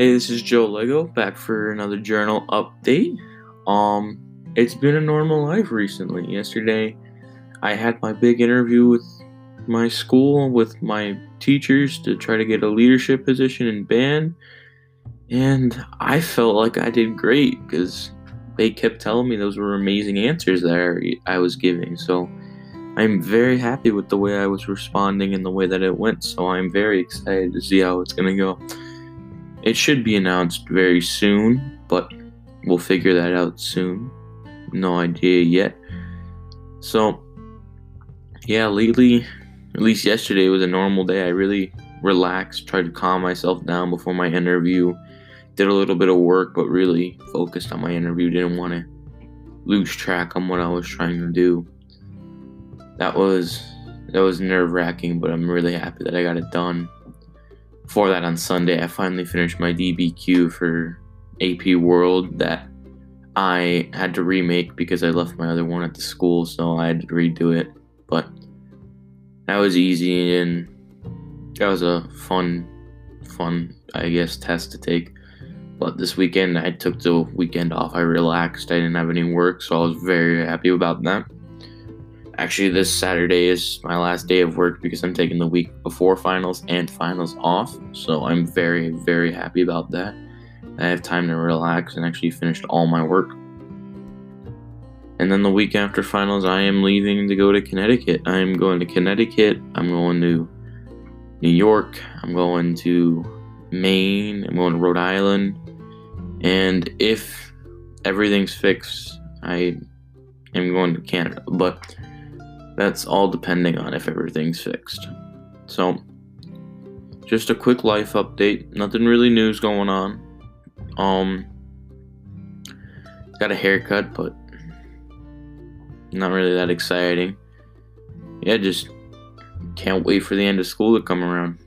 Hey, this is Joe Lego back for another journal update. Um, it's been a normal life recently. Yesterday, I had my big interview with my school with my teachers to try to get a leadership position in band, and I felt like I did great because they kept telling me those were amazing answers that I was giving. So I'm very happy with the way I was responding and the way that it went. So I'm very excited to see how it's gonna go. It should be announced very soon, but we'll figure that out soon. No idea yet. So, yeah, lately, at least yesterday was a normal day. I really relaxed, tried to calm myself down before my interview. Did a little bit of work, but really focused on my interview. Didn't want to lose track on what I was trying to do. That was that was nerve wracking, but I'm really happy that I got it done before that on Sunday, I finally finished my DBQ for AP World that I had to remake because I left my other one at the school, so I had to redo it. But that was easy and that was a fun, fun, I guess, test to take. But this weekend, I took the weekend off. I relaxed. I didn't have any work, so I was very happy about that. Actually, this Saturday is my last day of work because I'm taking the week before finals and finals off. So I'm very, very happy about that. I have time to relax and actually finished all my work. And then the week after finals, I am leaving to go to Connecticut. I am going to Connecticut. I'm going to New York. I'm going to Maine. I'm going to Rhode Island. And if everything's fixed, I am going to Canada. But that's all depending on if everything's fixed. So, just a quick life update. Nothing really news going on. Um, got a haircut, but not really that exciting. Yeah, just can't wait for the end of school to come around.